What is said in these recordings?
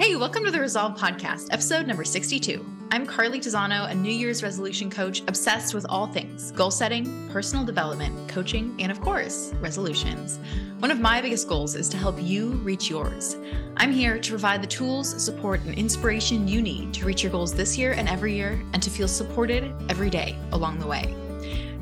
Hey, welcome to the Resolve Podcast, episode number 62. I'm Carly Tizano, a New Year's resolution coach obsessed with all things goal setting, personal development, coaching, and of course, resolutions. One of my biggest goals is to help you reach yours. I'm here to provide the tools, support, and inspiration you need to reach your goals this year and every year, and to feel supported every day along the way.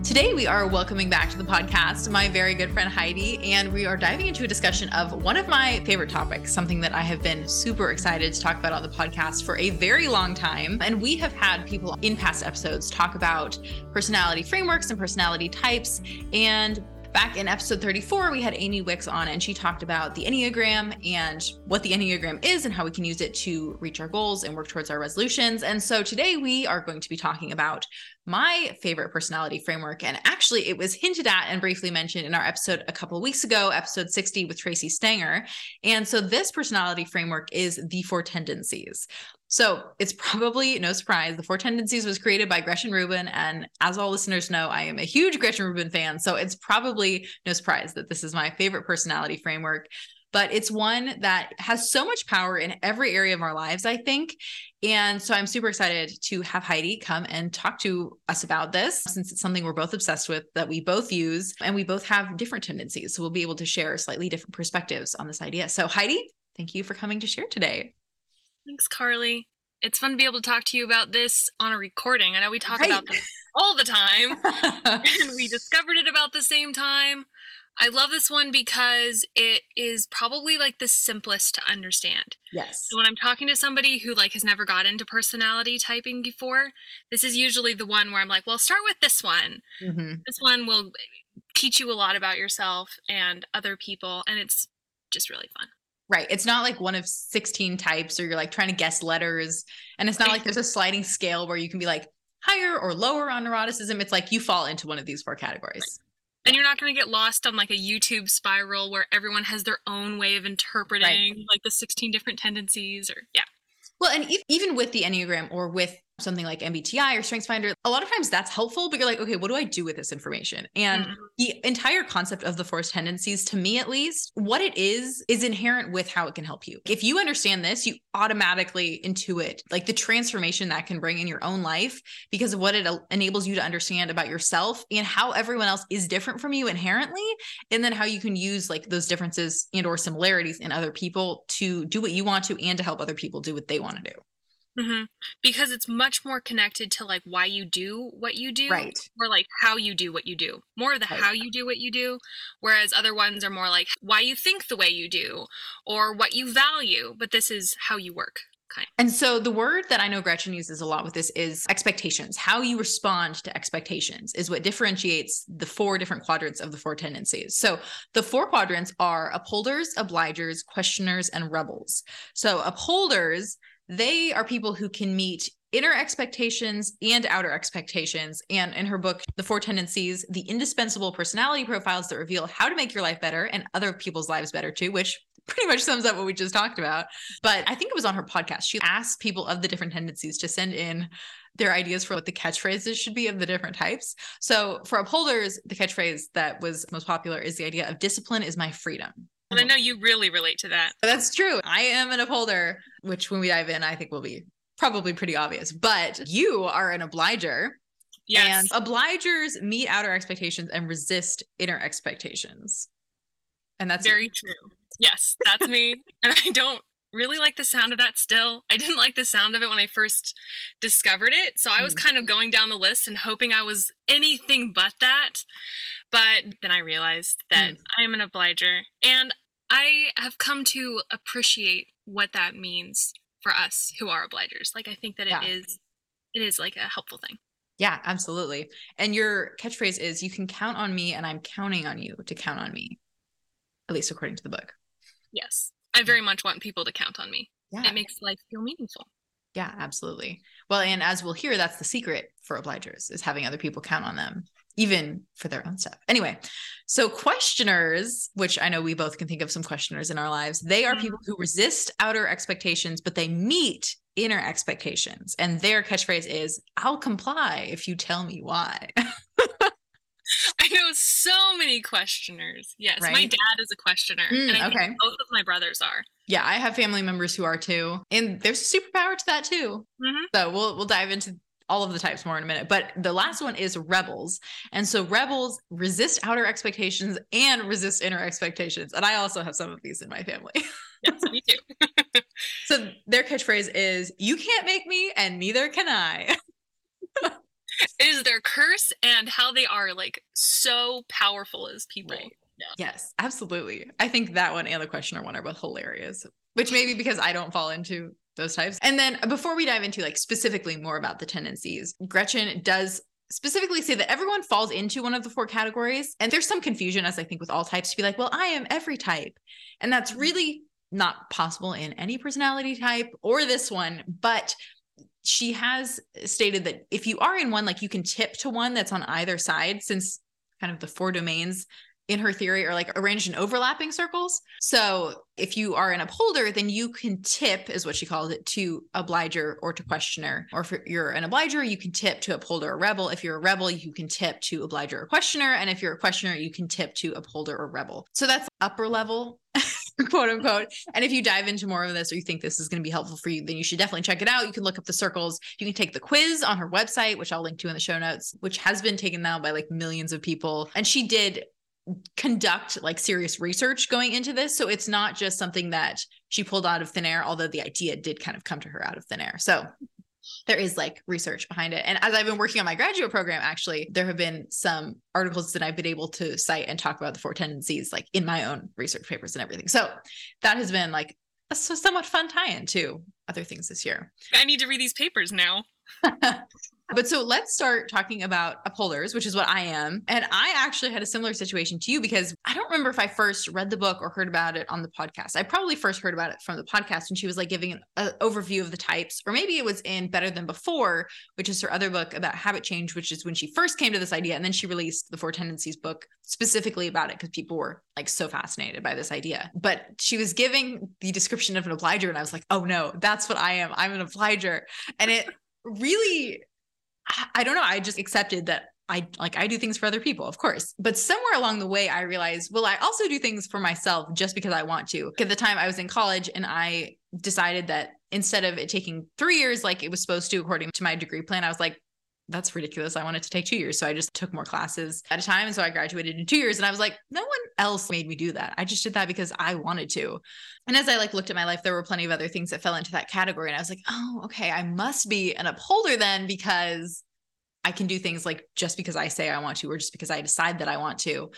Today, we are welcoming back to the podcast my very good friend Heidi, and we are diving into a discussion of one of my favorite topics, something that I have been super excited to talk about on the podcast for a very long time. And we have had people in past episodes talk about personality frameworks and personality types. And back in episode 34, we had Amy Wicks on, and she talked about the Enneagram and what the Enneagram is and how we can use it to reach our goals and work towards our resolutions. And so today we are going to be talking about my favorite personality framework. And actually, it was hinted at and briefly mentioned in our episode a couple weeks ago, episode 60 with Tracy Stanger. And so, this personality framework is the four tendencies. So, it's probably no surprise. The four tendencies was created by Gretchen Rubin. And as all listeners know, I am a huge Gretchen Rubin fan. So, it's probably no surprise that this is my favorite personality framework but it's one that has so much power in every area of our lives, I think. And so I'm super excited to have Heidi come and talk to us about this since it's something we're both obsessed with that we both use and we both have different tendencies. So we'll be able to share slightly different perspectives on this idea. So, Heidi, thank you for coming to share today. Thanks, Carly. It's fun to be able to talk to you about this on a recording. I know we talk right. about this all the time, and we discovered it about the same time. I love this one because it is probably like the simplest to understand. Yes. So when I'm talking to somebody who like has never got into personality typing before, this is usually the one where I'm like, well, start with this one. Mm-hmm. This one will teach you a lot about yourself and other people, and it's just really fun. Right. It's not like one of 16 types or you're like trying to guess letters. And it's not like there's a sliding scale where you can be like higher or lower on neuroticism. It's like you fall into one of these four categories. And you're not going to get lost on like a YouTube spiral where everyone has their own way of interpreting right. like the 16 different tendencies or yeah. Well, and even with the Enneagram or with something like MBTI or StrengthsFinder, a lot of times that's helpful, but you're like, okay, what do I do with this information? And mm-hmm. the entire concept of the four tendencies, to me at least, what it is, is inherent with how it can help you. If you understand this, you automatically intuit like the transformation that can bring in your own life because of what it enables you to understand about yourself and how everyone else is different from you inherently. And then how you can use like those differences and or similarities in other people to do what you want to and to help other people do what they want to do. Mm-hmm. Because it's much more connected to like why you do what you do, right? Or like how you do what you do. More of the right. how you do what you do, whereas other ones are more like why you think the way you do or what you value. But this is how you work. Kind. And so the word that I know Gretchen uses a lot with this is expectations. How you respond to expectations is what differentiates the four different quadrants of the four tendencies. So the four quadrants are upholders, obligers, questioners, and rebels. So upholders they are people who can meet inner expectations and outer expectations. And in her book, The Four Tendencies, the indispensable personality profiles that reveal how to make your life better and other people's lives better too, which pretty much sums up what we just talked about. But I think it was on her podcast. She asked people of the different tendencies to send in their ideas for what the catchphrases should be of the different types. So for upholders, the catchphrase that was most popular is the idea of discipline is my freedom. And I know you really relate to that. That's true. I am an upholder, which when we dive in, I think will be probably pretty obvious. But you are an obliger. Yes. And obligers meet outer expectations and resist inner expectations. And that's very true. Yes, that's me. and I don't really like the sound of that still. I didn't like the sound of it when I first discovered it. So I was mm. kind of going down the list and hoping I was anything but that. But then I realized that mm. I am an obliger and I have come to appreciate what that means for us who are obligers. Like I think that yeah. it is it is like a helpful thing. Yeah, absolutely. And your catchphrase is you can count on me and I'm counting on you to count on me. At least according to the book. Yes. I very much want people to count on me. Yeah. It makes life feel meaningful. Yeah, absolutely. Well, and as we'll hear, that's the secret for obligers is having other people count on them even for their own stuff. Anyway, so questioners, which I know we both can think of some questioners in our lives, they are mm-hmm. people who resist outer expectations, but they meet inner expectations. And their catchphrase is, I'll comply if you tell me why. I know so many questioners. Yes, right? my dad is a questioner, mm, and I okay. both of my brothers are. Yeah, I have family members who are too, and there's a superpower to that too. Mm-hmm. So we'll we'll dive into all of the types more in a minute. But the last one is rebels. And so rebels resist outer expectations and resist inner expectations. And I also have some of these in my family. yes, me too. so their catchphrase is you can't make me and neither can I. it is their curse and how they are like so powerful as people. Right. Yeah. Yes, absolutely. I think that one and the questioner one are both hilarious, which maybe because I don't fall into those types. And then before we dive into like specifically more about the tendencies, Gretchen does specifically say that everyone falls into one of the four categories. And there's some confusion, as I think with all types, to be like, well, I am every type. And that's mm-hmm. really not possible in any personality type or this one. But she has stated that if you are in one, like you can tip to one that's on either side, since kind of the four domains in her theory are like arranged in overlapping circles. So if you are an upholder, then you can tip, is what she calls it, to obliger or to questioner. Or if you're an obliger, you can tip to upholder or rebel. If you're a rebel, you can tip to obliger or questioner. And if you're a questioner, you can tip to upholder or rebel. So that's upper level. quote unquote. And if you dive into more of this or you think this is going to be helpful for you, then you should definitely check it out. You can look up the circles. You can take the quiz on her website, which I'll link to in the show notes, which has been taken now by like millions of people. And she did conduct like serious research going into this. So it's not just something that she pulled out of thin air, although the idea did kind of come to her out of thin air. So there is like research behind it. And as I've been working on my graduate program, actually, there have been some articles that I've been able to cite and talk about the four tendencies, like in my own research papers and everything. So that has been like a somewhat fun tie in to other things this year. I need to read these papers now. But so let's start talking about upholders, which is what I am. And I actually had a similar situation to you because I don't remember if I first read the book or heard about it on the podcast. I probably first heard about it from the podcast when she was like giving an, overview of the types, or maybe it was in Better Than Before, which is her other book about habit change, which is when she first came to this idea. And then she released the Four Tendencies book specifically about it because people were like so fascinated by this idea. But she was giving the description of an obliger, and I was like, oh no, that's what I am. I'm an obliger. And it really I don't know. I just accepted that I like I do things for other people, of course. But somewhere along the way, I realized, well, I also do things for myself just because I want to. At the time, I was in college and I decided that instead of it taking three years like it was supposed to, according to my degree plan, I was like, that's ridiculous. I wanted to take two years. So I just took more classes at a time. And so I graduated in two years. And I was like, no one else made me do that. I just did that because I wanted to. And as I like looked at my life, there were plenty of other things that fell into that category. And I was like, oh, okay, I must be an upholder then because I can do things like just because I say I want to, or just because I decide that I want to.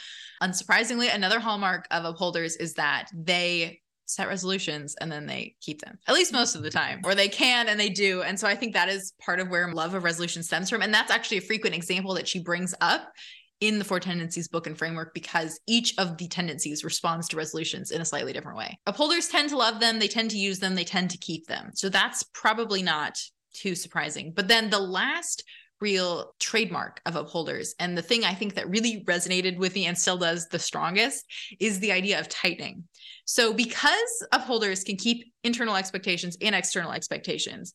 Unsurprisingly, another hallmark of upholders is that they set resolutions and then they keep them at least most of the time or they can and they do. And so i think that is part of where love of resolution stems from. And that's actually a frequent example that she brings up in the four tendencies book and framework because each of the tendencies responds to resolutions in a slightly different way. Upholders tend to love them they tend to use them they tend to keep them. So that's probably not too surprising. But then the last real trademark of upholders. And the thing I think that really resonated with me and still does the strongest is the idea of tightening. So, because upholders can keep internal expectations and external expectations,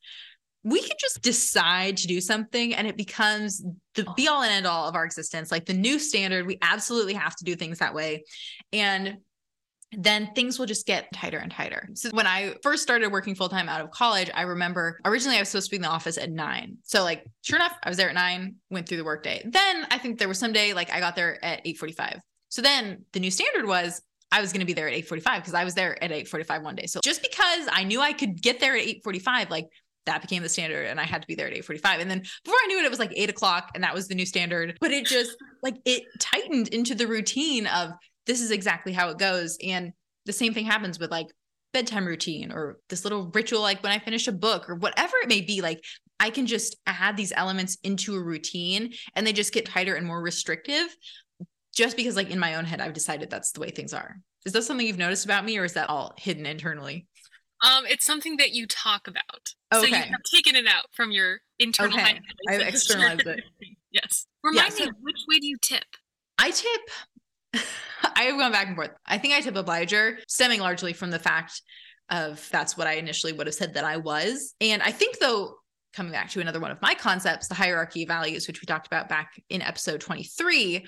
we can just decide to do something and it becomes the oh. be all and end all of our existence, like the new standard. We absolutely have to do things that way. And then things will just get tighter and tighter. So when I first started working full time out of college, I remember originally I was supposed to be in the office at nine. So like sure enough, I was there at nine, went through the workday. Then I think there was some day like I got there at 845. So then the new standard was I was going to be there at 845 because I was there at 845 one day. So just because I knew I could get there at 845, like that became the standard and I had to be there at 845. And then before I knew it, it was like eight o'clock and that was the new standard. But it just like it tightened into the routine of this is exactly how it goes. And the same thing happens with like bedtime routine or this little ritual, like when I finish a book or whatever it may be. Like I can just add these elements into a routine and they just get tighter and more restrictive just because, like, in my own head, I've decided that's the way things are. Is that something you've noticed about me or is that all hidden internally? Um, it's something that you talk about. Okay. So you have taken it out from your internal okay. I've externalized it. yes. Remind yeah, so- me, which way do you tip? I tip I have gone back and forth. I think I tip obliger, stemming largely from the fact of that's what I initially would have said that I was. And I think though, coming back to another one of my concepts, the hierarchy of values, which we talked about back in episode 23,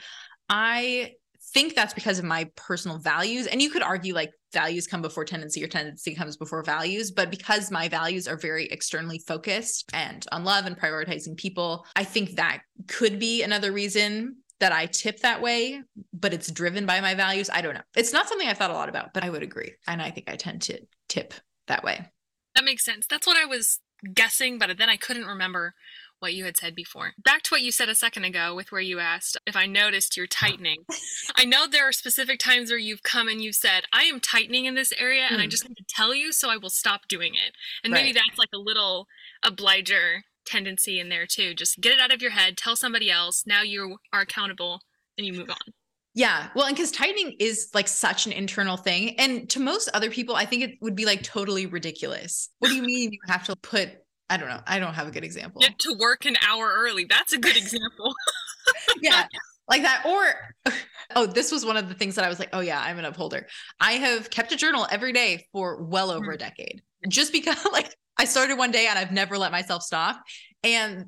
I think that's because of my personal values. And you could argue like values come before tendency or tendency comes before values. But because my values are very externally focused and on love and prioritizing people, I think that could be another reason that I tip that way, but it's driven by my values. I don't know. It's not something I've thought a lot about, but I would agree. And I think I tend to tip that way. That makes sense. That's what I was guessing, but then I couldn't remember what you had said before. Back to what you said a second ago with where you asked if I noticed you're tightening. I know there are specific times where you've come and you've said, I am tightening in this area and I hmm. just need to tell you so I will stop doing it. And right. maybe that's like a little obliger tendency in there too. Just get it out of your head, tell somebody else. Now you are accountable and you move on. Yeah. Well, and because tightening is like such an internal thing. And to most other people, I think it would be like totally ridiculous. What do you mean you have to put, I don't know, I don't have a good example. Get to work an hour early. That's a good example. yeah. Like that. Or, oh, this was one of the things that I was like, oh, yeah, I'm an upholder. I have kept a journal every day for well over mm-hmm. a decade just because, like, I started one day and I've never let myself stop. And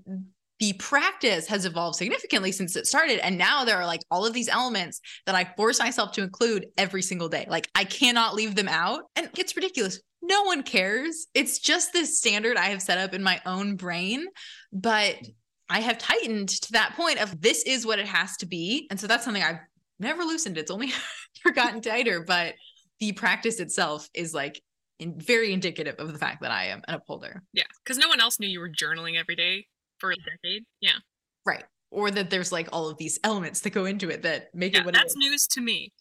the practice has evolved significantly since it started. And now there are like all of these elements that I force myself to include every single day. Like I cannot leave them out. And it's ridiculous. No one cares. It's just this standard I have set up in my own brain. But I have tightened to that point of this is what it has to be. And so that's something I've never loosened. It's only forgotten tighter. But the practice itself is like in, very indicative of the fact that I am an upholder. Yeah, because no one else knew you were journaling every day for a decade. Yeah, right. Or that there's like all of these elements that go into it that make yeah, it what that's news to me.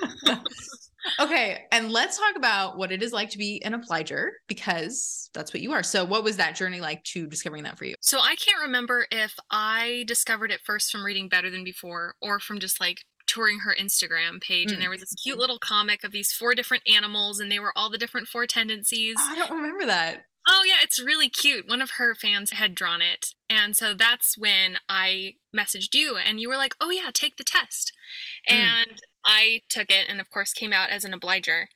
okay, and let's talk about what it is like to be an obliger because that's what you are. So, what was that journey like to discovering that for you? So, I can't remember if I discovered it first from reading Better Than Before or from just like touring her Instagram page, mm. and there was this cute little comic of these four different animals, and they were all the different four tendencies. Oh, I don't remember that. Oh, yeah, it's really cute. One of her fans had drawn it. And so that's when I messaged you, and you were like, oh, yeah, take the test. Mm. And I took it, and of course, came out as an obliger.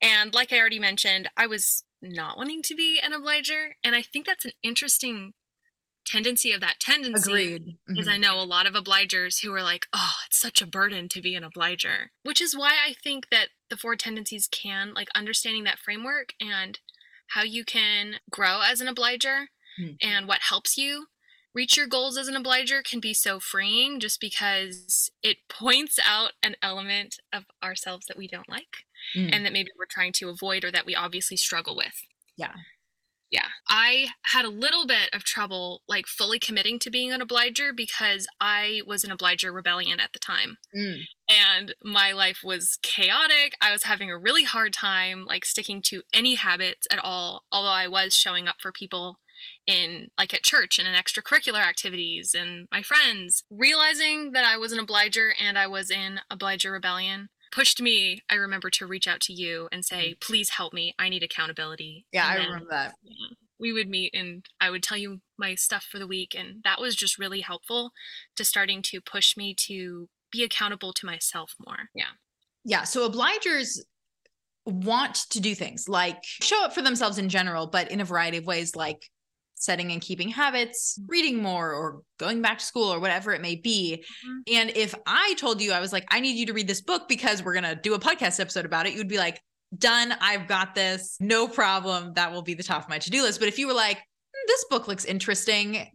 And like I already mentioned, I was not wanting to be an obliger. And I think that's an interesting tendency of that tendency Agreed. Because mm-hmm. I know a lot of obligers who are like, oh, it's such a burden to be an obliger. Which is why I think that the four tendencies can, like understanding that framework and how you can grow as an obliger mm-hmm. and what helps you reach your goals as an obliger can be so freeing just because it points out an element of ourselves that we don't like mm. and that maybe we're trying to avoid or that we obviously struggle with. Yeah yeah. I had a little bit of trouble like fully committing to being an obliger because i was an obliger rebellion at the time. Mm. and my life was chaotic. I was having a really hard time like sticking to any habits at all although i was showing up for people in like at church and in extracurricular activities and my friends. Realizing that i was an obliger and i was in obliger rebellion pushed me, I remember, to reach out to you and say, mm. please help me. I need accountability. Yeah, and I then, remember that. we would meet and I would tell you my stuff for the week. And that was just really helpful to starting to push me to be accountable to myself more. Yeah. Yeah. So obligers want to do things like show up for themselves in general, but in a variety of ways, like setting and keeping habits, reading more, or going back to school, or whatever it may be. Mm-hmm. And if I told you, I was like, I need you to read this book because we're going to do a podcast episode about it, you'd be like, done. I've got this. No problem. That will be the top of my to do list. But if you were like, hmm, this book looks interesting,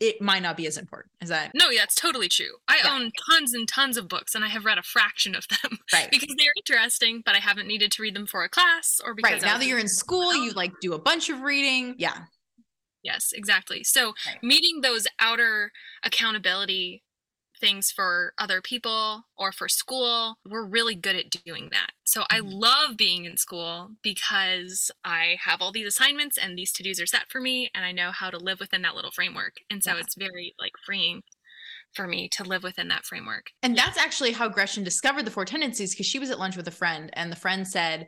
it might not be as important. Is that? No, yeah, it's totally true. I yeah. own tons and tons of books and I have read a fraction of them. Right. because they're interesting, but I haven't needed to read them for a class or because. Right. Now that you're in school, you like do a bunch of reading. Yeah. Yes, exactly. So right. meeting those outer accountability things for other people or for school, we're really good at doing that. So I mm-hmm. love being in school because I have all these assignments and these to-dos are set for me and I know how to live within that little framework. And so yeah. it's very like freeing for me to live within that framework. And that's actually how Gretchen discovered the four tendencies because she was at lunch with a friend and the friend said,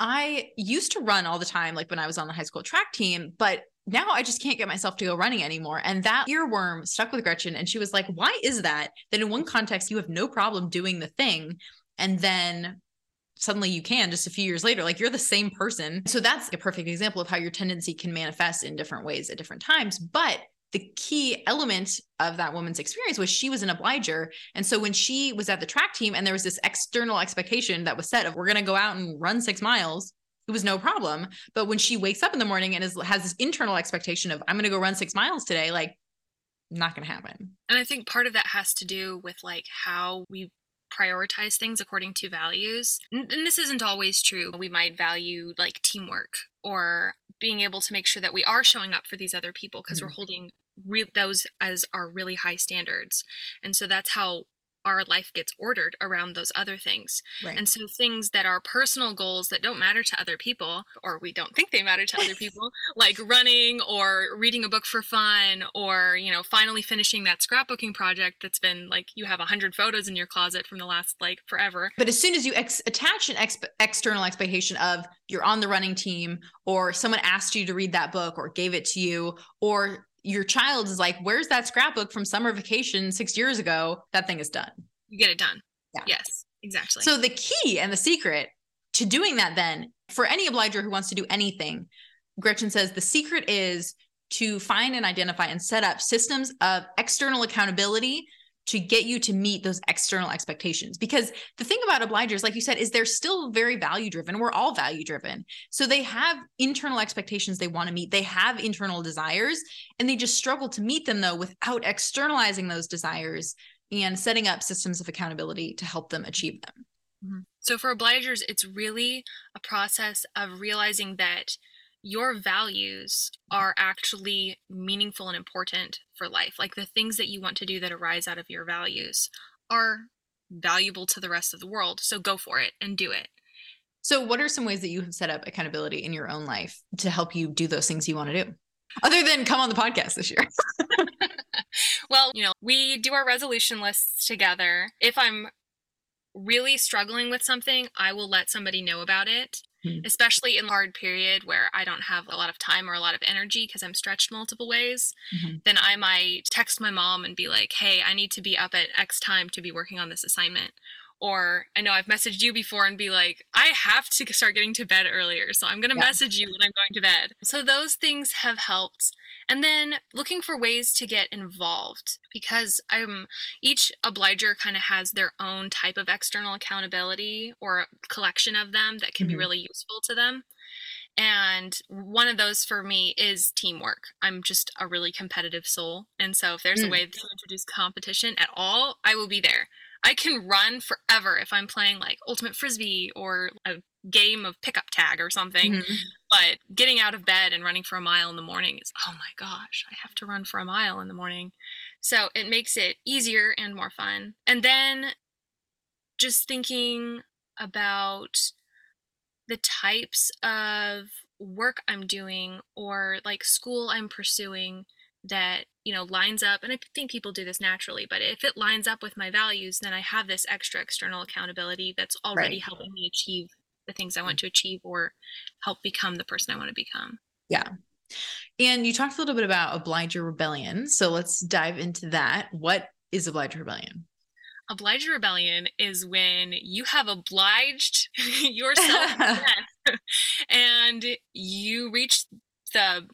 I used to run all the time, like when I was on the high school track team, but now I just can't get myself to go running anymore. And that earworm stuck with Gretchen. And she was like, why is that? That in one context, you have no problem doing the thing. And then suddenly you can just a few years later, like you're the same person. So that's a perfect example of how your tendency can manifest in different ways at different times. But the key element of that woman's experience was she was an obliger. And so when she was at the track team and there was this external expectation that was set of we're going to go out and run six miles, it was no problem. But when she wakes up in the morning and is, has this internal expectation of I'm going to go run six miles today, like not going to happen. And I think part of that has to do with like how we prioritize things according to values. And this isn't always true. We might value like teamwork or being able to make sure that we are showing up for these other people because mm-hmm. we're holding re- those as our really high standards. And so that's how our life gets ordered around those other things. Right. And so things that are personal goals that don't matter to other people, or we don't think they matter to other people, like running or reading a book for fun, or, you know, finally finishing that scrapbooking project that's been like you have a hundred photos in your closet from the last like forever. But as soon as you ex- attach an ex- external expectation of you're on the running team, or someone asked you to read that book or gave it to you, or your child is like, where's that scrapbook from summer vacation six years ago? That thing is done. You get it done. Yeah. Yes, exactly. So the key and the secret to doing that then for any obliger who wants to do anything, Gretchen says the secret is to find and identify and set up systems of external accountability to get you to meet those external expectations. Because the thing about obligers, like you said, is they're still very value driven. We're all value driven. So they have internal expectations they want to meet, they have internal desires, and they just struggle to meet them, though, without externalizing those desires and setting up systems of accountability to help them achieve them. Mm-hmm. So for obligers, it's really a process of realizing that your values are actually meaningful and important for life. Like the things that you want to do that arise out of your values are valuable to the rest of the world. So go for it and do it. So, what are some ways that you have set up accountability in your own life to help you do those things you want to do? Other than come on the podcast this year. well, you know, we do our resolution lists together. If I'm really struggling with something, I will let somebody know about it mm-hmm. especially in a hard period where I don't have a lot of time or a lot of energy because I'm stretched multiple ways, mm-hmm. then I might text my mom and be like, hey, I need to be up at X time to be working on this assignment. Or I know I've messaged you before and be like, I have to start getting to bed earlier. So I'm going to yeah. message you when I'm going to bed. So those things have helped. And then looking for ways to get involved because I'm each obliger kind of has their own type of external accountability or collection of them that can mm-hmm. be really useful to them. And one of those for me is teamwork. I'm just a really competitive soul. And so if there's mm. a way to introduce competition at all, I will be there. I can run forever if I'm playing like Ultimate Frisbee or a game of pickup tag or something. Mm-hmm. But getting out of bed and running for a mile in the morning is, oh my gosh, I have to run for a mile in the morning. So it makes it easier and more fun. And then just thinking about the types of work I'm doing or like school I'm pursuing that you know lines up and i think people do this naturally but if it lines up with my values then i have this extra external accountability that's already right. helping me achieve the things i want to achieve or help become the person i want to become. Yeah. And you talked a little bit about obliger rebellion so let's dive into that. What is obliger rebellion? Obliger rebellion is when you have obliged yourself and you reach the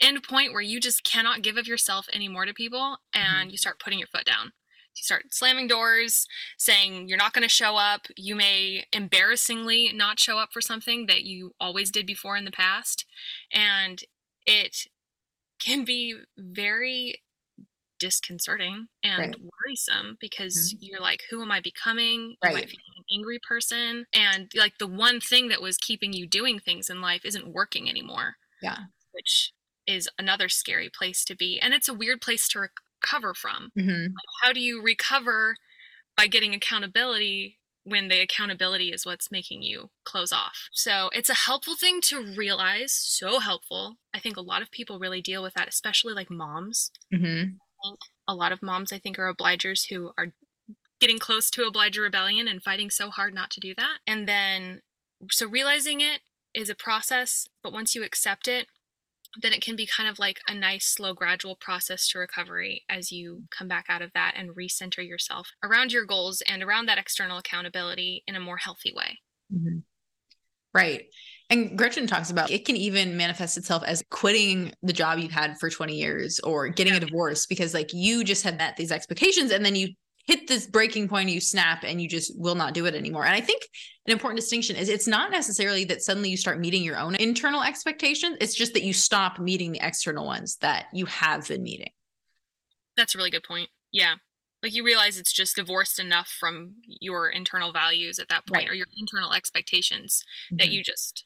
end point where you just cannot give of yourself anymore to people and mm-hmm. you start putting your foot down. You start slamming doors, saying you're not going to show up. You may embarrassingly not show up for something that you always did before in the past. And it can be very disconcerting and right. worrisome because mm-hmm. you're like, who am I becoming? You right. might feel an angry person. And like the one thing that was keeping you doing things in life isn't working anymore. Yeah. Which is another scary place to be. And it's a weird place to recover from. Mm-hmm. Like, how do you recover by getting accountability when the accountability is what's making you close off? So it's a helpful thing to realize, so helpful. I think a lot of people really deal with that, especially like moms. Mm-hmm. a lot of moms, I think, are obligers who are getting close to obliger rebellion and fighting so hard not to do that. And then, so realizing it is a process, but once you accept it, then it can be kind of like a nice, slow, gradual process to recovery as you come back out of that and recenter yourself around your goals and around that external accountability in a more healthy way. Mm-hmm. Right. And Gretchen talks about it can even manifest itself as quitting the job you've had for 20 years or getting a divorce because like you just had met these expectations and then you hit this breaking point, you snap and you just will not do it anymore. And I think an important distinction is it's not necessarily that suddenly you start meeting your own internal expectations. It's just that you stop meeting the external ones that you have been meeting. That's a really good point. Yeah. Like you realize it's just divorced enough from your internal values at that point right. or your internal expectations mm-hmm. that you just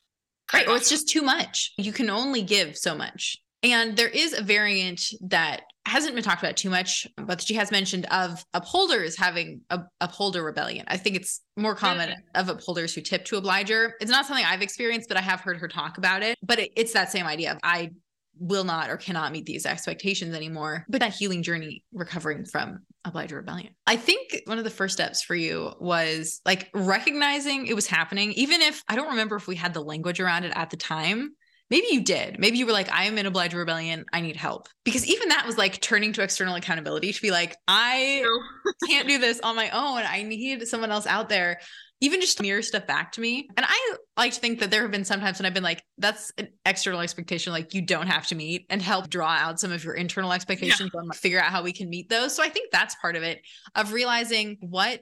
Right. Or it's just too much. You can only give so much. And there is a variant that hasn't been talked about too much, but she has mentioned of upholders having a upholder rebellion. I think it's more common yeah. of upholders who tip to obliger. It's not something I've experienced, but I have heard her talk about it. But it, it's that same idea of I will not or cannot meet these expectations anymore. But that healing journey recovering from obliger rebellion. I think one of the first steps for you was like recognizing it was happening, even if I don't remember if we had the language around it at the time. Maybe you did. Maybe you were like, I am in a obliger rebellion. I need help. Because even that was like turning to external accountability to be like, I can't do this on my own. I need someone else out there even just mirror stuff back to me. And I like to think that there have been sometimes when I've been like, that's an external expectation, like you don't have to meet and help draw out some of your internal expectations yeah. and figure out how we can meet those. So I think that's part of it of realizing what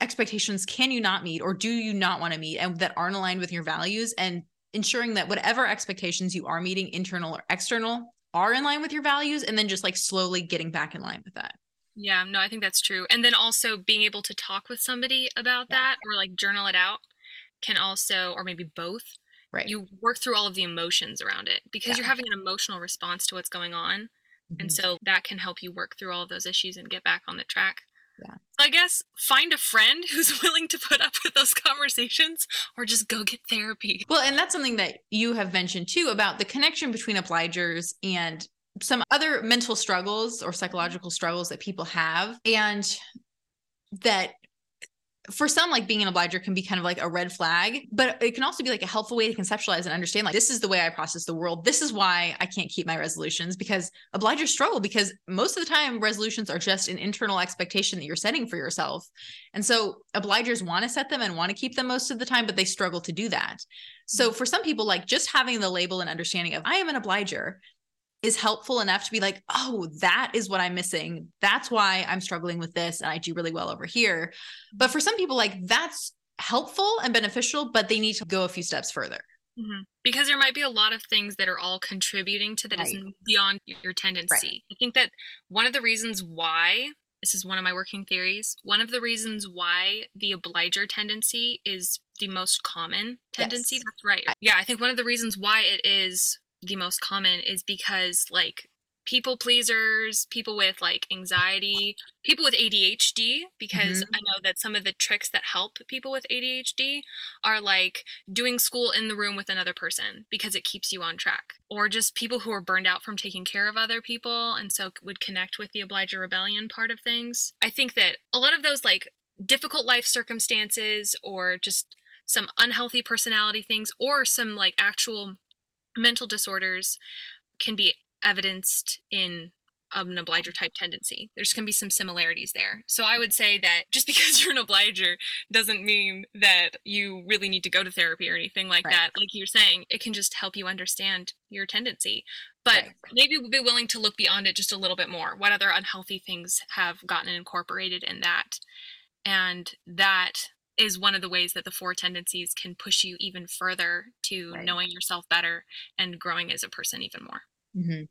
expectations can you not meet or do you not want to meet and that aren't aligned with your values and ensuring that whatever expectations you are meeting, internal or external, are in line with your values and then just like slowly getting back in line with that. Yeah, no, I think that's true. And then also being able to talk with somebody about yeah. that or like journal it out can also, or maybe both. Right. You work through all of the emotions around it because yeah. you're having an emotional response to what's going on. Mm-hmm. And so that can help you work through all of those issues and get back on the track. Yeah. So I guess find a friend who's willing to put up with those conversations or just go get therapy. Well, and that's something that you have mentioned too about the connection between obligers and some other mental struggles or psychological struggles that people have and that for some like being an obliger can be kind of like a red flag but it can also be like a helpful way to conceptualize and understand like this is the way i process the world. This is why i can't keep my resolutions because obligers struggle because most of the time resolutions are just an internal expectation that you're setting for yourself. And so obligers want to set them and want to keep them most of the time but they struggle to do that. So mm-hmm. for some people like just having the label and understanding of i am an obliger is helpful enough to be like, oh, that is what I'm missing. That's why I'm struggling with this and I do really well over here. But for some people, like that's helpful and beneficial, but they need to go a few steps further. Mm-hmm. Because there might be a lot of things that are all contributing to that right. is beyond your tendency. Right. I think that one of the reasons why this is one of my working theories. One of the reasons why the obliger tendency is the most common tendency. Yes. That's right. Yeah, I think one of the reasons why it is the most common is because like people pleasers, people with like anxiety, people with ADHD, because mm-hmm. I know that some of the tricks that help people with ADHD are like doing school in the room with another person because it keeps you on track, or just people who are burned out from taking care of other people and so would connect with the obliger rebellion part of things. I think that a lot of those like difficult life circumstances or just some unhealthy personality things or some like actual mental disorders can be evidenced in an obliger type tendency. There's going to be some similarities there. So I would say that just because you're an obliger doesn't mean that you really need to go to therapy or anything like right. that. Like you're saying, it can just help you understand your tendency. But right. maybe be willing to look beyond it just a little bit more. What other unhealthy things have gotten incorporated in that? And that is one of the ways that the four tendencies can push you even further to right. knowing yourself better and growing as a person even more. Mm-hmm.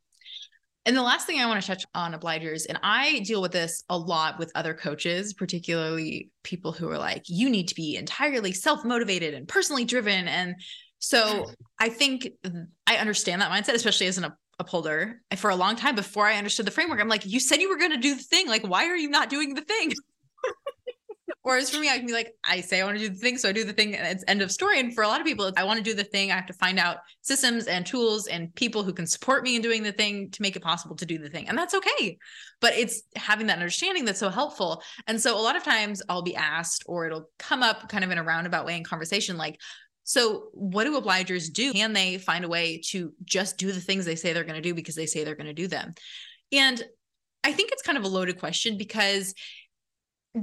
And the last thing I want to touch on obligers, and I deal with this a lot with other coaches, particularly people who are like, you need to be entirely self motivated and personally driven. And so I think I understand that mindset, especially as an upholder. For a long time before I understood the framework, I'm like, you said you were going to do the thing. Like, why are you not doing the thing? Whereas for me, I can be like, I say I want to do the thing, so I do the thing, and it's end of story. And for a lot of people, I want to do the thing. I have to find out systems and tools and people who can support me in doing the thing to make it possible to do the thing. And that's okay. But it's having that understanding that's so helpful. And so a lot of times I'll be asked, or it'll come up kind of in a roundabout way in conversation, like, so, what do obligers do? Can they find a way to just do the things they say they're going to do because they say they're going to do them? And I think it's kind of a loaded question because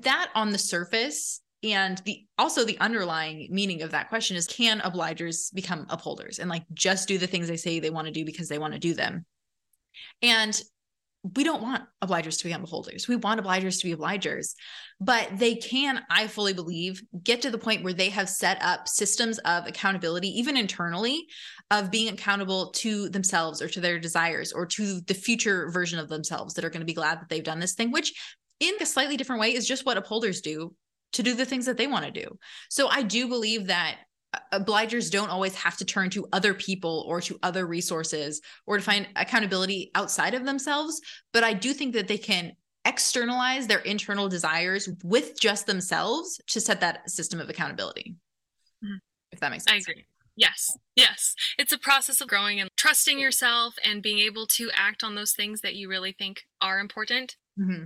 that on the surface And the also the underlying meaning of that question is can obligers become upholders and like just do the things they say they want to do because they want to do them? And we don't want obligers to become upholders. We want obligers to be obligers, but they can, I fully believe, get to the point where they have set up systems of accountability, even internally, of being accountable to themselves or to their desires or to the future version of themselves that are going to be glad that they've done this thing, which in a slightly different way is just what upholders do to do the things that they want to do. So I do believe that obligers don't always have to turn to other people or to other resources or to find accountability outside of themselves but i do think that they can externalize their internal desires with just themselves to set that system of accountability mm-hmm. if that makes sense i agree yes yes it's a process of growing and trusting yourself and being able to act on those things that you really think are important mm-hmm.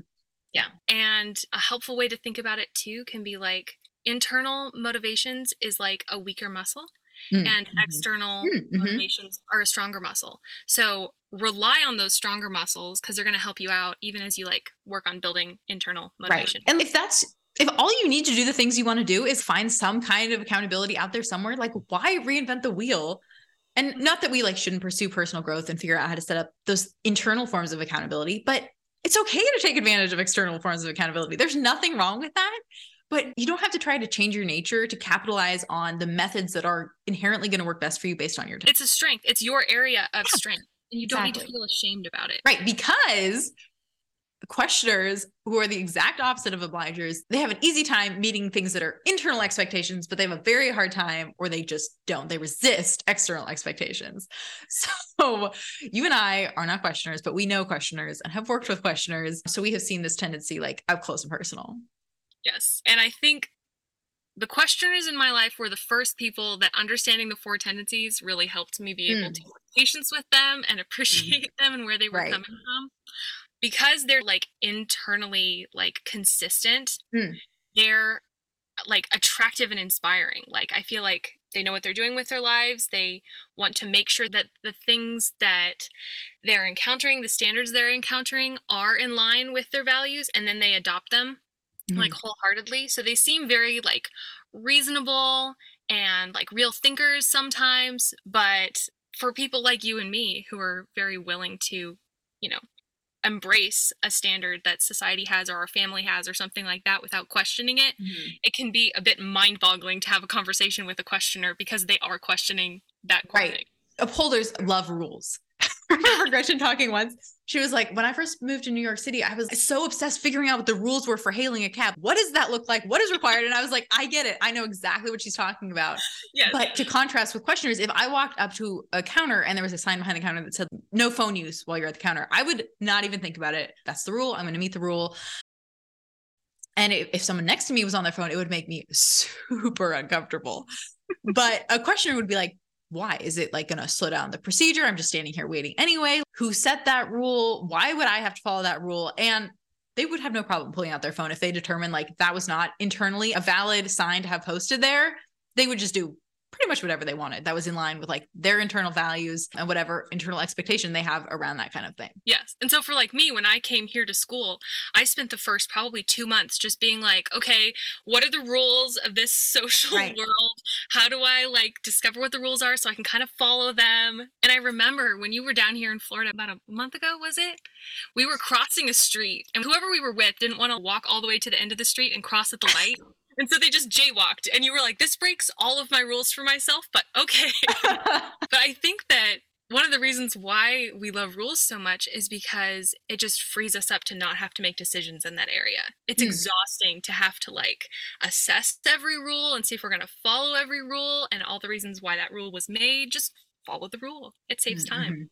Yeah and a helpful way to think about it too can be like internal motivations is like a weaker muscle mm-hmm. and external mm-hmm. motivations are a stronger muscle. So rely on those stronger muscles because they're going to help you out even as you like work on building internal motivation. Right. And if that's if all you need to do the things you want to do is find some kind of accountability out there somewhere, like why reinvent the wheel? And not that we like shouldn't pursue personal growth and figure out how to set up those internal forms of accountability, but it's okay to take advantage of external forms of accountability. There's nothing wrong with that but you don't have to try to change your nature to capitalize on the methods that are inherently going to work best for you based on your time. It's a strength. It's your area of yeah, strength. And you don't exactly. need to feel ashamed about it. Right. Because questioners who are the exact opposite of obligers, they have an easy time meeting things that are internal expectations, but they have a very hard time or they just don't. They resist external expectations. So you and I are not questioners, but we know questioners and have worked with questioners. So we have seen this tendency like up close and personal. Yes. And I think the questioners in my life were the first people that understanding the four tendencies really helped me be able mm. to have patience with them and appreciate mm. them and where they were right. coming from. Because they're like internally like consistent, mm. they're like attractive and inspiring. Like I feel like they know what they're doing with their lives. They want to make sure that the things that they're encountering, the standards they're encountering, are in line with their values, and then they adopt them mm-hmm. like wholeheartedly. So they seem very like reasonable and like real thinkers sometimes, but for people like you and me who are very willing to, you know, embrace a standard that society has or our family has or something like that without questioning it, mm-hmm. it can be a bit mind-boggling to have a conversation with a questioner because they are questioning that right. Upholders love rules. Remember Gretchen talking once. She was like, when I first moved to New York City, I was so obsessed figuring out what the rules were for hailing a cab. What does that look like? What is required? And I was like, I get it. I know exactly what she's talking about. Yes. But to contrast with questioners, if I walked up to a counter and there was a sign behind the counter that said no phone use while you're at the counter, I would not even think about it. That's the rule. I'm going to meet the rule. And if someone next to me was on their phone, it would make me super uncomfortable. but a questioner would be like, why? Is it like going to slow down the procedure? I'm just standing here waiting anyway. Who set that rule? Why would i have to follow that rule? And they would have no problem pulling out their phone if they determined like that was not internally a valid sign to have posted there. They would just do pretty much whatever they wanted that was in line with like their internal values and whatever internal expectation they have around that kind of thing. Yes. And so for like me when I came here to school, I spent the first probably 2 months just being like, okay, what are the rules of this social right. world? How do I like discover what the rules are so I can kind of follow them? And I remember when you were down here in Florida about a month ago, was it? We were crossing a street and whoever we were with didn't want to walk all the way to the end of the street and cross at the light. And so they just jaywalked, and you were like, this breaks all of my rules for myself, but okay. but I think that one of the reasons why we love rules so much is because it just frees us up to not have to make decisions in that area. It's mm. exhausting to have to like assess every rule and see if we're going to follow every rule and all the reasons why that rule was made. Just follow the rule, it saves mm-hmm. time.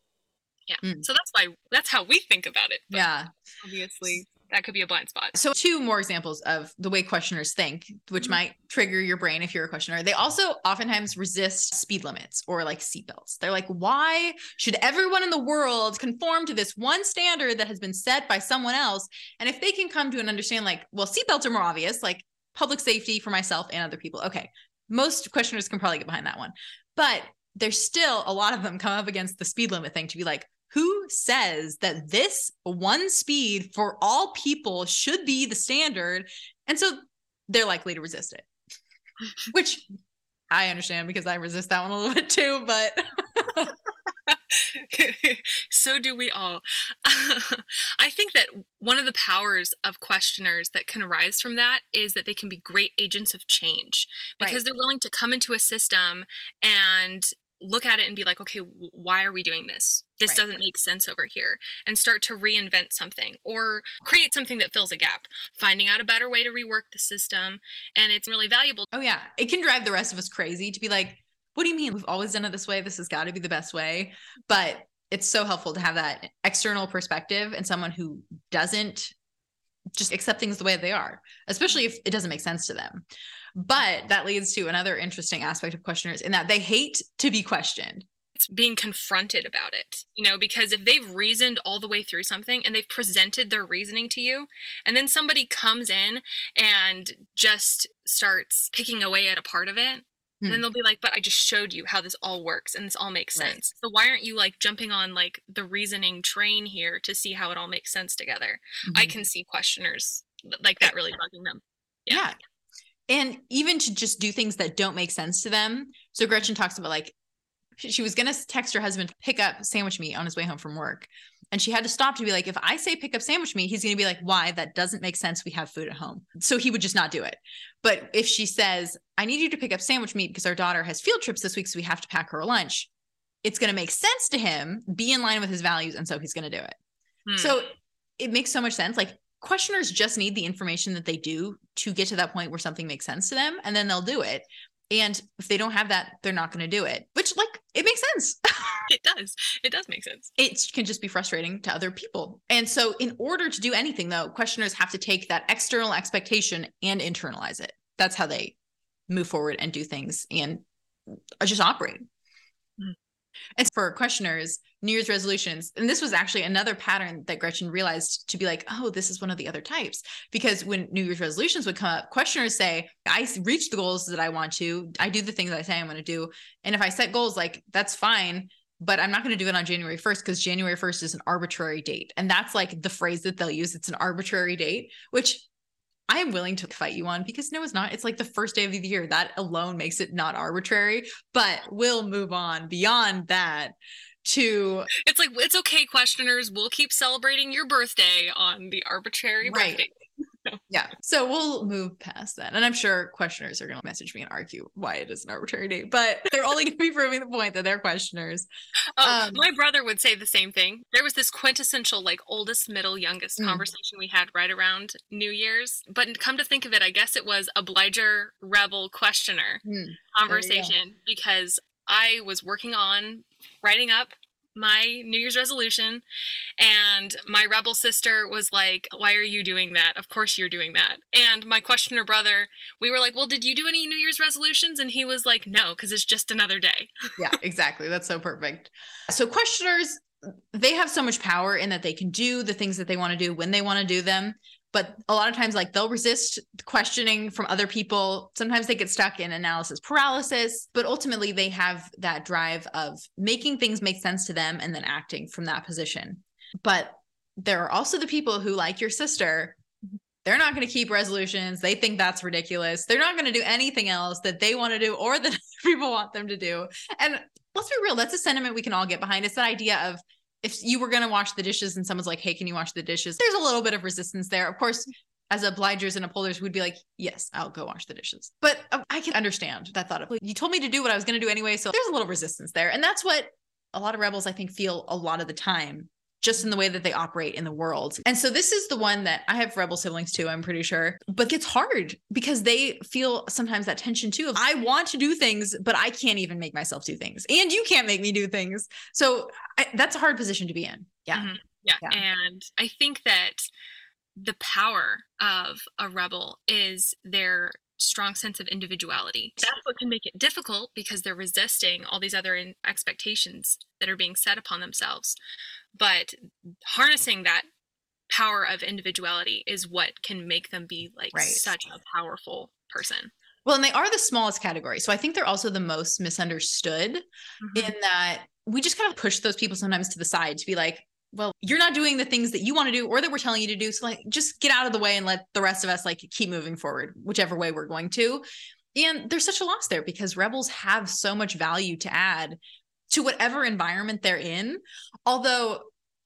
Yeah. Mm. So that's why that's how we think about it. yeah. Obviously, that could be a blind spot. So, two more examples of the way questioners think, which mm-hmm. might trigger your brain if you're a questioner. They also oftentimes resist speed limits or like seatbelts. They're like, why should everyone in the world conform to this one standard that has been set by someone else? And if they can come to an understand, like, well, seatbelts are more obvious, like public safety for myself and other people. Okay. Most questioners can probably get behind that one. But there's still a lot of them come up against the speed limit thing to be like, who says that this one speed for all people should be the standard? And so they're likely to resist it. Which I understand because I resist that one a little bit too, but so do we all. I think that one of the powers of questioners that can arise from that is that they can be great agents of change because right. they're willing to come into a system and look at it and be like, okay, why are we doing this? This right. doesn't make sense over here. And start to reinvent something or create something that fills a gap, finding out a better way to rework the system. And it's really valuable. Oh, yeah. It can drive the rest of us crazy to be like, what do you mean? We've always done it this way. This has got to be the best way. But it's so helpful to have that external perspective and someone who doesn't just accept things the way they are, especially if it doesn't make sense to them. But that leads to another interesting aspect of questioners in that they hate to be questioned. It's being confronted about it, you know, because if they've reasoned all the way through something and they've presented their reasoning to you, and then somebody comes in and just starts picking away at a part of it, and then hmm. they'll be like, but I just showed you how this all works and this all makes sense. So why aren't you like jumping on like the reasoning train here to see how it all makes sense together? Mm-hmm. I can see questioners like that really bugging them. Yeah. yeah. And even to just do things that don't make sense to them. So Gretchen talks about like she was going to text her husband pick up sandwich meat on his way home from work. And she had to stop to be like, if I say pick up sandwich meat, he's going to be like, why? That doesn't make sense. We have food at home. So he would just not do it. But if she says, I need you to pick up sandwich meat because our daughter has field trips this week, so we have to pack her lunch, it's going to make sense to him, be in line with his values. And so he's going to do it. Hmm. So it makes so much sense. Like questioners just need the information that they do to get to that point where something makes sense to them, and then they'll do it. And if they don't have that, they're not going to do it, which, like, it makes sense. it does. It does make sense. It can just be frustrating to other people. And so, in order to do anything, though, questioners have to take that external expectation and internalize it. That's how they move forward and do things and just operate. And for questioners, New Year's resolutions, and this was actually another pattern that Gretchen realized to be like, oh, this is one of the other types. Because when New Year's resolutions would come up, questioners say, I reach the goals that I want to, I do the things I say I'm going to do. And if I set goals, like that's fine, but I'm not going to do it on January 1st because January 1st is an arbitrary date. And that's like the phrase that they'll use. It's an arbitrary date, which I am willing to fight you on because no, it's not. It's like the first day of the year. That alone makes it not arbitrary, but we'll move on beyond that to it's like it's okay questioners we'll keep celebrating your birthday on the arbitrary right. birthday yeah. So we'll move past that. And I'm sure questioners are going to message me and argue why it is an arbitrary date, but they're only going to be proving the point that they're questioners. Oh, um, my brother would say the same thing. There was this quintessential, like, oldest, middle, youngest mm. conversation we had right around New Year's. But come to think of it, I guess it was obliger, rebel, questioner mm. conversation because I was working on writing up my New Year's resolution. And my rebel sister was like, Why are you doing that? Of course you're doing that. And my questioner brother, we were like, Well, did you do any New Year's resolutions? And he was like, No, because it's just another day. yeah, exactly. That's so perfect. So, questioners, they have so much power in that they can do the things that they want to do when they want to do them but a lot of times like they'll resist questioning from other people. Sometimes they get stuck in analysis paralysis but ultimately they have that drive of making things make sense to them and then acting from that position. But there are also the people who like your sister they're not going to keep resolutions. They think that's ridiculous. They're not going to do anything else that they want to do or that people want them to do. And let's be real that's a sentiment we can all get behind. It's that idea of if you were going to wash the dishes and someone's like, hey, can you wash the dishes? There's a little bit of resistance there. Of course, as obligers and upholders, we'd be like, yes, I'll go wash the dishes. But uh, I can understand that thought of, you told me to do what I was going to do anyway. So there's a little resistance there. And that's what a lot of rebels, I think, feel a lot of the time just in the way that they operate in the world. And so this is the one that I have rebel siblings too, I'm pretty sure, but it's hard because they feel sometimes that tension too of I want to do things, but I can't even make myself do things. And you can't make me do things. So I, that's a hard position to be in. Yeah. Mm-hmm. yeah. Yeah. And I think that the power of a rebel is their strong sense of individuality. That's what can make it difficult because they're resisting all these other expectations that are being set upon themselves but harnessing that power of individuality is what can make them be like right. such a powerful person. Well, and they are the smallest category. So I think they're also the most misunderstood mm-hmm. in that we just kind of push those people sometimes to the side to be like, well, you're not doing the things that you want to do or that we're telling you to do. So like just get out of the way and let the rest of us like keep moving forward, whichever way we're going to. And there's such a loss there because rebels have so much value to add to whatever environment they're in. Although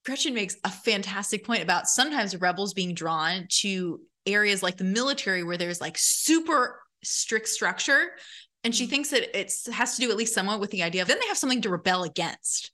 Gretchen makes a fantastic point about sometimes rebels being drawn to areas like the military where there's like super strict structure. And she mm-hmm. thinks that it has to do at least somewhat with the idea of then they have something to rebel against.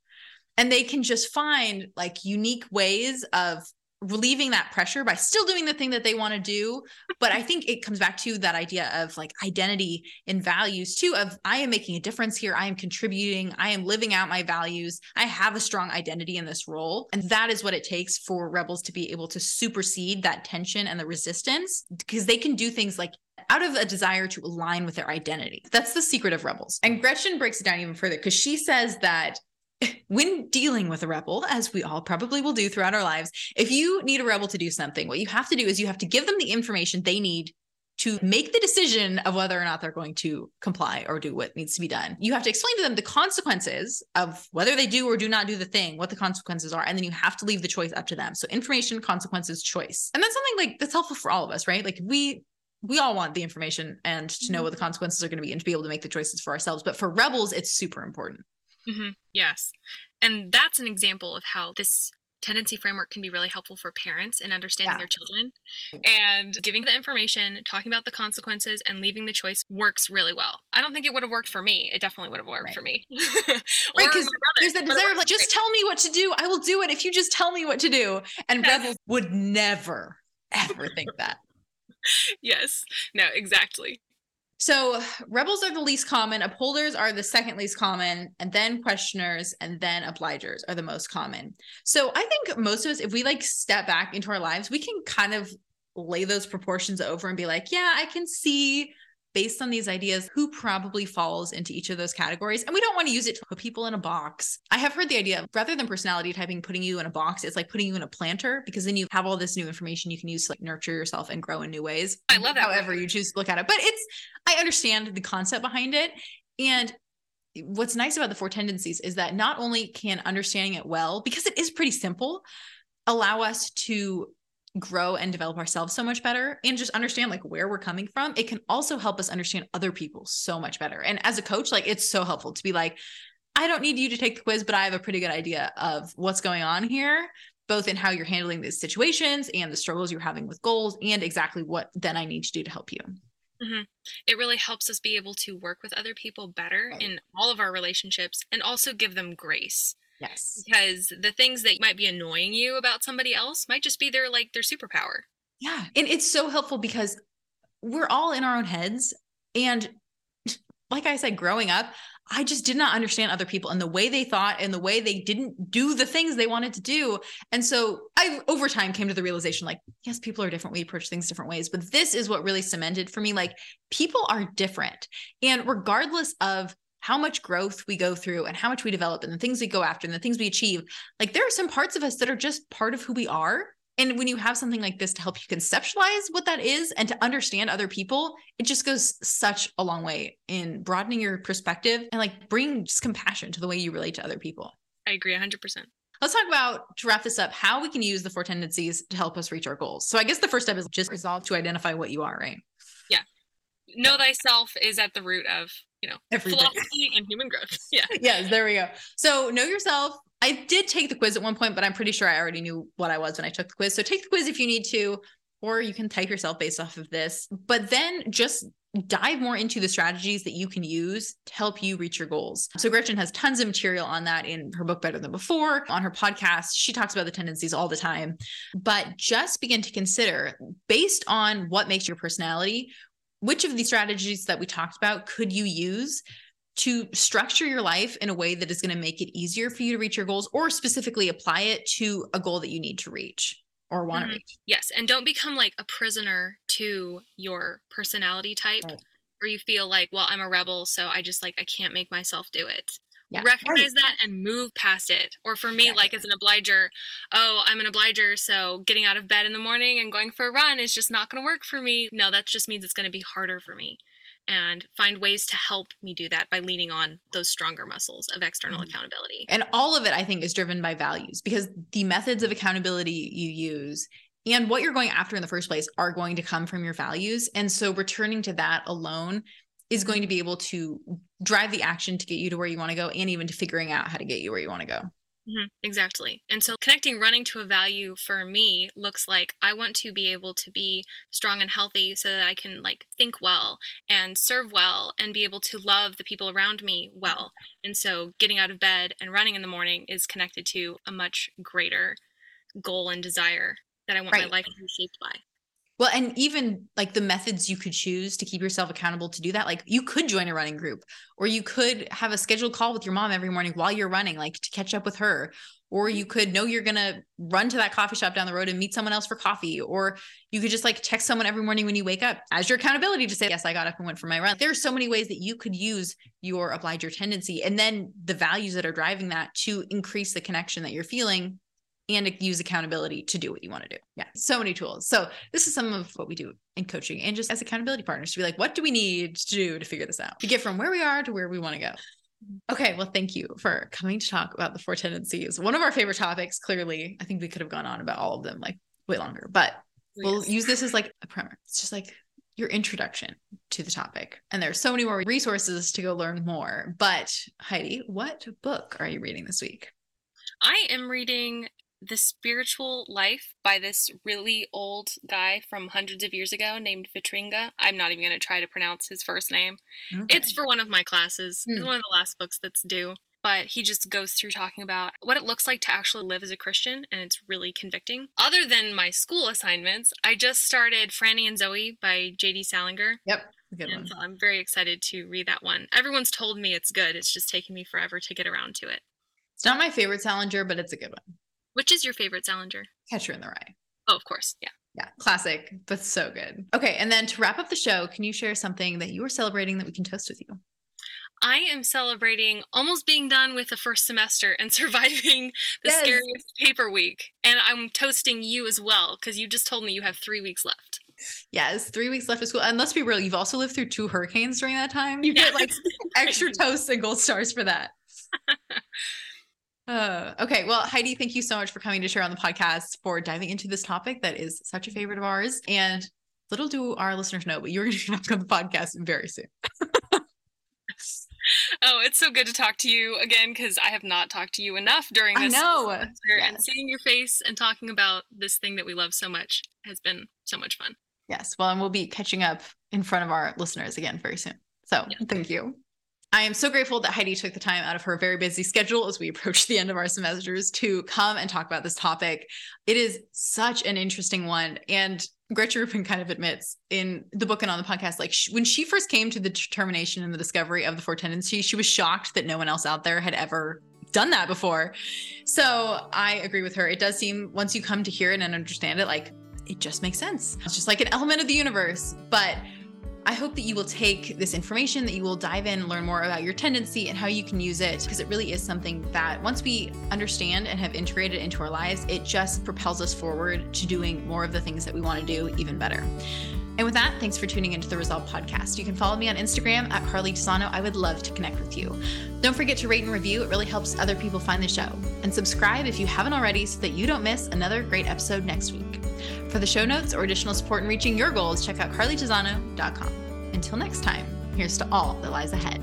And they can just find like unique ways of relieving that pressure by still doing the thing that they want to do. But i think it comes back to that idea of like identity and values too of i am making a difference here. I am contributing. I am living out my values. I have a strong identity in this role. And that is what it takes for rebels to be able to supersede that tension and the resistance because they can do things like out of a desire to align with their identity. That's the secret of rebels. And Gretchen breaks it down even further because she says that when dealing with a rebel, as we all probably will do throughout our lives, if you need a rebel to do something, what you have to do is you have to give them the information they need to make the decision of whether or not they're going to comply or do what needs to be done. You have to explain to them the consequences of whether they do or do not do the thing, what the consequences are, and then you have to leave the choice up to them. So information, consequences, choice. And that's something like that's helpful for all of us, right? Like we we all want the information and to know what the mm-hmm. consequences are going to be and to be able to make the choices for ourselves. But for rebels, it's super important. Mm-hmm. Yes. And that's an example of how this tendency framework can be really helpful for parents in understanding yeah. their children. And giving the information talking about the consequences and leaving the choice works really well. I don't think it would have worked for me. It definitely would have worked right. for me. Right because there's that desire of like just tell me what to do. I will do it if you just tell me what to do. And yes. rebels would never ever think that. Yes. No exactly so rebels are the least common, upholders are the second least common, and then questioners and then obligers are the most common. So I think most of us, if we like step back into our lives, we can kind of lay those proportions over and be like, yeah, I can see based on these ideas who probably falls into each of those categories. And we don't want to use it to put people in a box. I have heard the idea of rather than personality typing, putting you in a box, it's like putting you in a planter because then you have all this new information you can use to like nurture yourself and grow in new ways. I love that. However, you choose to look at it. But it's, I understand the concept behind it. And what's nice about the four tendencies is that not only can understanding it well, because it is pretty simple, allow us to grow and develop ourselves so much better and just understand like where we're coming from it can also help us understand other people so much better and as a coach like it's so helpful to be like i don't need you to take the quiz but i have a pretty good idea of what's going on here both in how you're handling these situations and the struggles you're having with goals and exactly what then i need to do to help you mm-hmm. it really helps us be able to work with other people better right. in all of our relationships and also give them grace Yes. Because the things that might be annoying you about somebody else might just be their like their superpower. Yeah. And it's so helpful because we're all in our own heads. And like I said, growing up, I just did not understand other people and the way they thought and the way they didn't do the things they wanted to do. And so I, over time, came to the realization like, yes, people are different. We approach things different ways. But this is what really cemented for me like, people are different. And regardless of how much growth we go through and how much we develop and the things we go after and the things we achieve. Like there are some parts of us that are just part of who we are. And when you have something like this to help you conceptualize what that is and to understand other people, it just goes such a long way in broadening your perspective and like bringing just compassion to the way you relate to other people. I agree 100%. Let's talk about, to wrap this up, how we can use the four tendencies to help us reach our goals. So I guess the first step is just resolve to identify what you are, right? Yeah. Know thyself is at the root of you know, Everything. philosophy and human growth. Yeah. yes, there we go. So know yourself. I did take the quiz at one point, but I'm pretty sure I already knew what I was when I took the quiz. So take the quiz if you need to, or you can type yourself based off of this. But then just dive more into the strategies that you can use to help you reach your goals. So Gretchen has tons of material on that in her book Better Than Before. On her podcast, she talks about the tendencies all the time. But just begin to consider based on what makes your personality, which of these strategies that we talked about could you use to structure your life in a way that is going to make it easier for you to reach your goals or specifically apply it to a goal that you need to reach or want to mm-hmm. reach. Yes. And don't become like a prisoner to your personality type right. where you feel like, well, I'm a rebel, so I just like, I can't make myself do it yeah. recognize right. that and move past it or for me yeah. like as an obliger oh i'm an obliger so getting out of bed in the morning and going for a run is just not going to work for me no that just means it's going to be harder for me and find ways to help me do that by leaning on those stronger muscles of external mm-hmm. accountability. And all of it, I think, is driven by values because the methods of accountability you use and what you're going after in the first place are going to come from your values. And so returning to that alone is going to be able to drive the action to get you to where you want to go and even to figuring out how to get you where you want to go. Mm-hmm, exactly. And so connecting running to a value for me looks like I want to be able to be strong and healthy so that I can like think well and serve well and be able to love the people around me well. And so getting out of bed and running in the morning is connected to a much greater goal and desire that I want right. my life to be shaped by. Well, and even like the methods you could choose to keep yourself accountable to do that, like you could join a running group or you could have a scheduled call with your mom every morning while you're running, like to catch up with her. Or you could know you're going to run to that coffee shop down the road and meet someone else for coffee. Or you could just like text someone every morning when you wake up as your accountability to say, Yes, I got up and went for my run. There are so many ways that you could use your applied your tendency and then the values that are driving that to increase the connection that you're feeling and use accountability to do what you want to do. Yeah, so many tools. So this is some of what we do in coaching and just as accountability partners to be like, what do we need to do to figure this out? To get from where we are to where we want to go. Mm-hmm. Okay, well, thank you for coming to talk about the four tendencies. One of our favorite topics, clearly. I think we could have gone on about all of them like way longer, but we'll use this as like a primer. It's just like your introduction to the topic. And there's so many more resources to go learn more. But Heidi, what book are you reading this week? I am reading the Spiritual Life by this really old guy from hundreds of years ago named Vitringa. I'm not even going to try to pronounce his first name. Okay. It's for one of my classes. It's hmm. one of the last books that's due. But he just goes through talking about what it looks like to actually live as a Christian, and it's really convicting. Other than my school assignments, I just started Franny and Zooey by J.D. Salinger. Yep. Good and one. So I'm very excited to read that one. Everyone's told me it's good. It's just taking me forever to get around to it. It's not my favorite Salinger, but it's a good one. Which is your favorite Salinger? Catcher in the Rye. Oh, of course. Yeah. Yeah, classic, but so good. Okay, and then to wrap up the show, can you share something that you are celebrating that we can toast with you? I am celebrating almost being done with the first semester and surviving the yes. scariest paper week. And I'm toasting you as well because you just told me you have three weeks left. Yes, three weeks left of school. And let's be real, you've also lived through two hurricanes during that time. You get like extra toasts and gold stars for that. Uh, okay. Well, Heidi, thank you so much for coming to share on the podcast for diving into this topic that is such a favorite of ours. And little do our listeners know, but you're going to be back on the podcast very soon. oh, it's so good to talk to you again because I have not talked to you enough during this. I know. Yes. And seeing your face and talking about this thing that we love so much has been so much fun. Yes. Well, and we'll be catching up in front of our listeners again very soon. So yeah. thank you. I am so grateful that Heidi took the time out of her very busy schedule as we approach the end of our semesters to come and talk about this topic. It is such an interesting one. And Gretchen Rubin kind of admits in the book and on the podcast, like when she first came to the determination and the discovery of the four tendencies, she was shocked that no one else out there had ever done that before. So I agree with her. It does seem once you come to hear it and understand it, like it just makes sense. It's just like an element of the universe. But I hope that you will take this information, that you will dive in learn more about your tendency and how you can use it, because it really is something that once we understand and have integrated into our lives, it just propels us forward to doing more of the things that we want to do even better. And with that, thanks for tuning into the Resolve podcast. You can follow me on Instagram at Carly Tisano. I would love to connect with you. Don't forget to rate and review, it really helps other people find the show. And subscribe if you haven't already so that you don't miss another great episode next week. For the show notes or additional support in reaching your goals, check out carlytisano.com. Until next time, here's to all that lies ahead.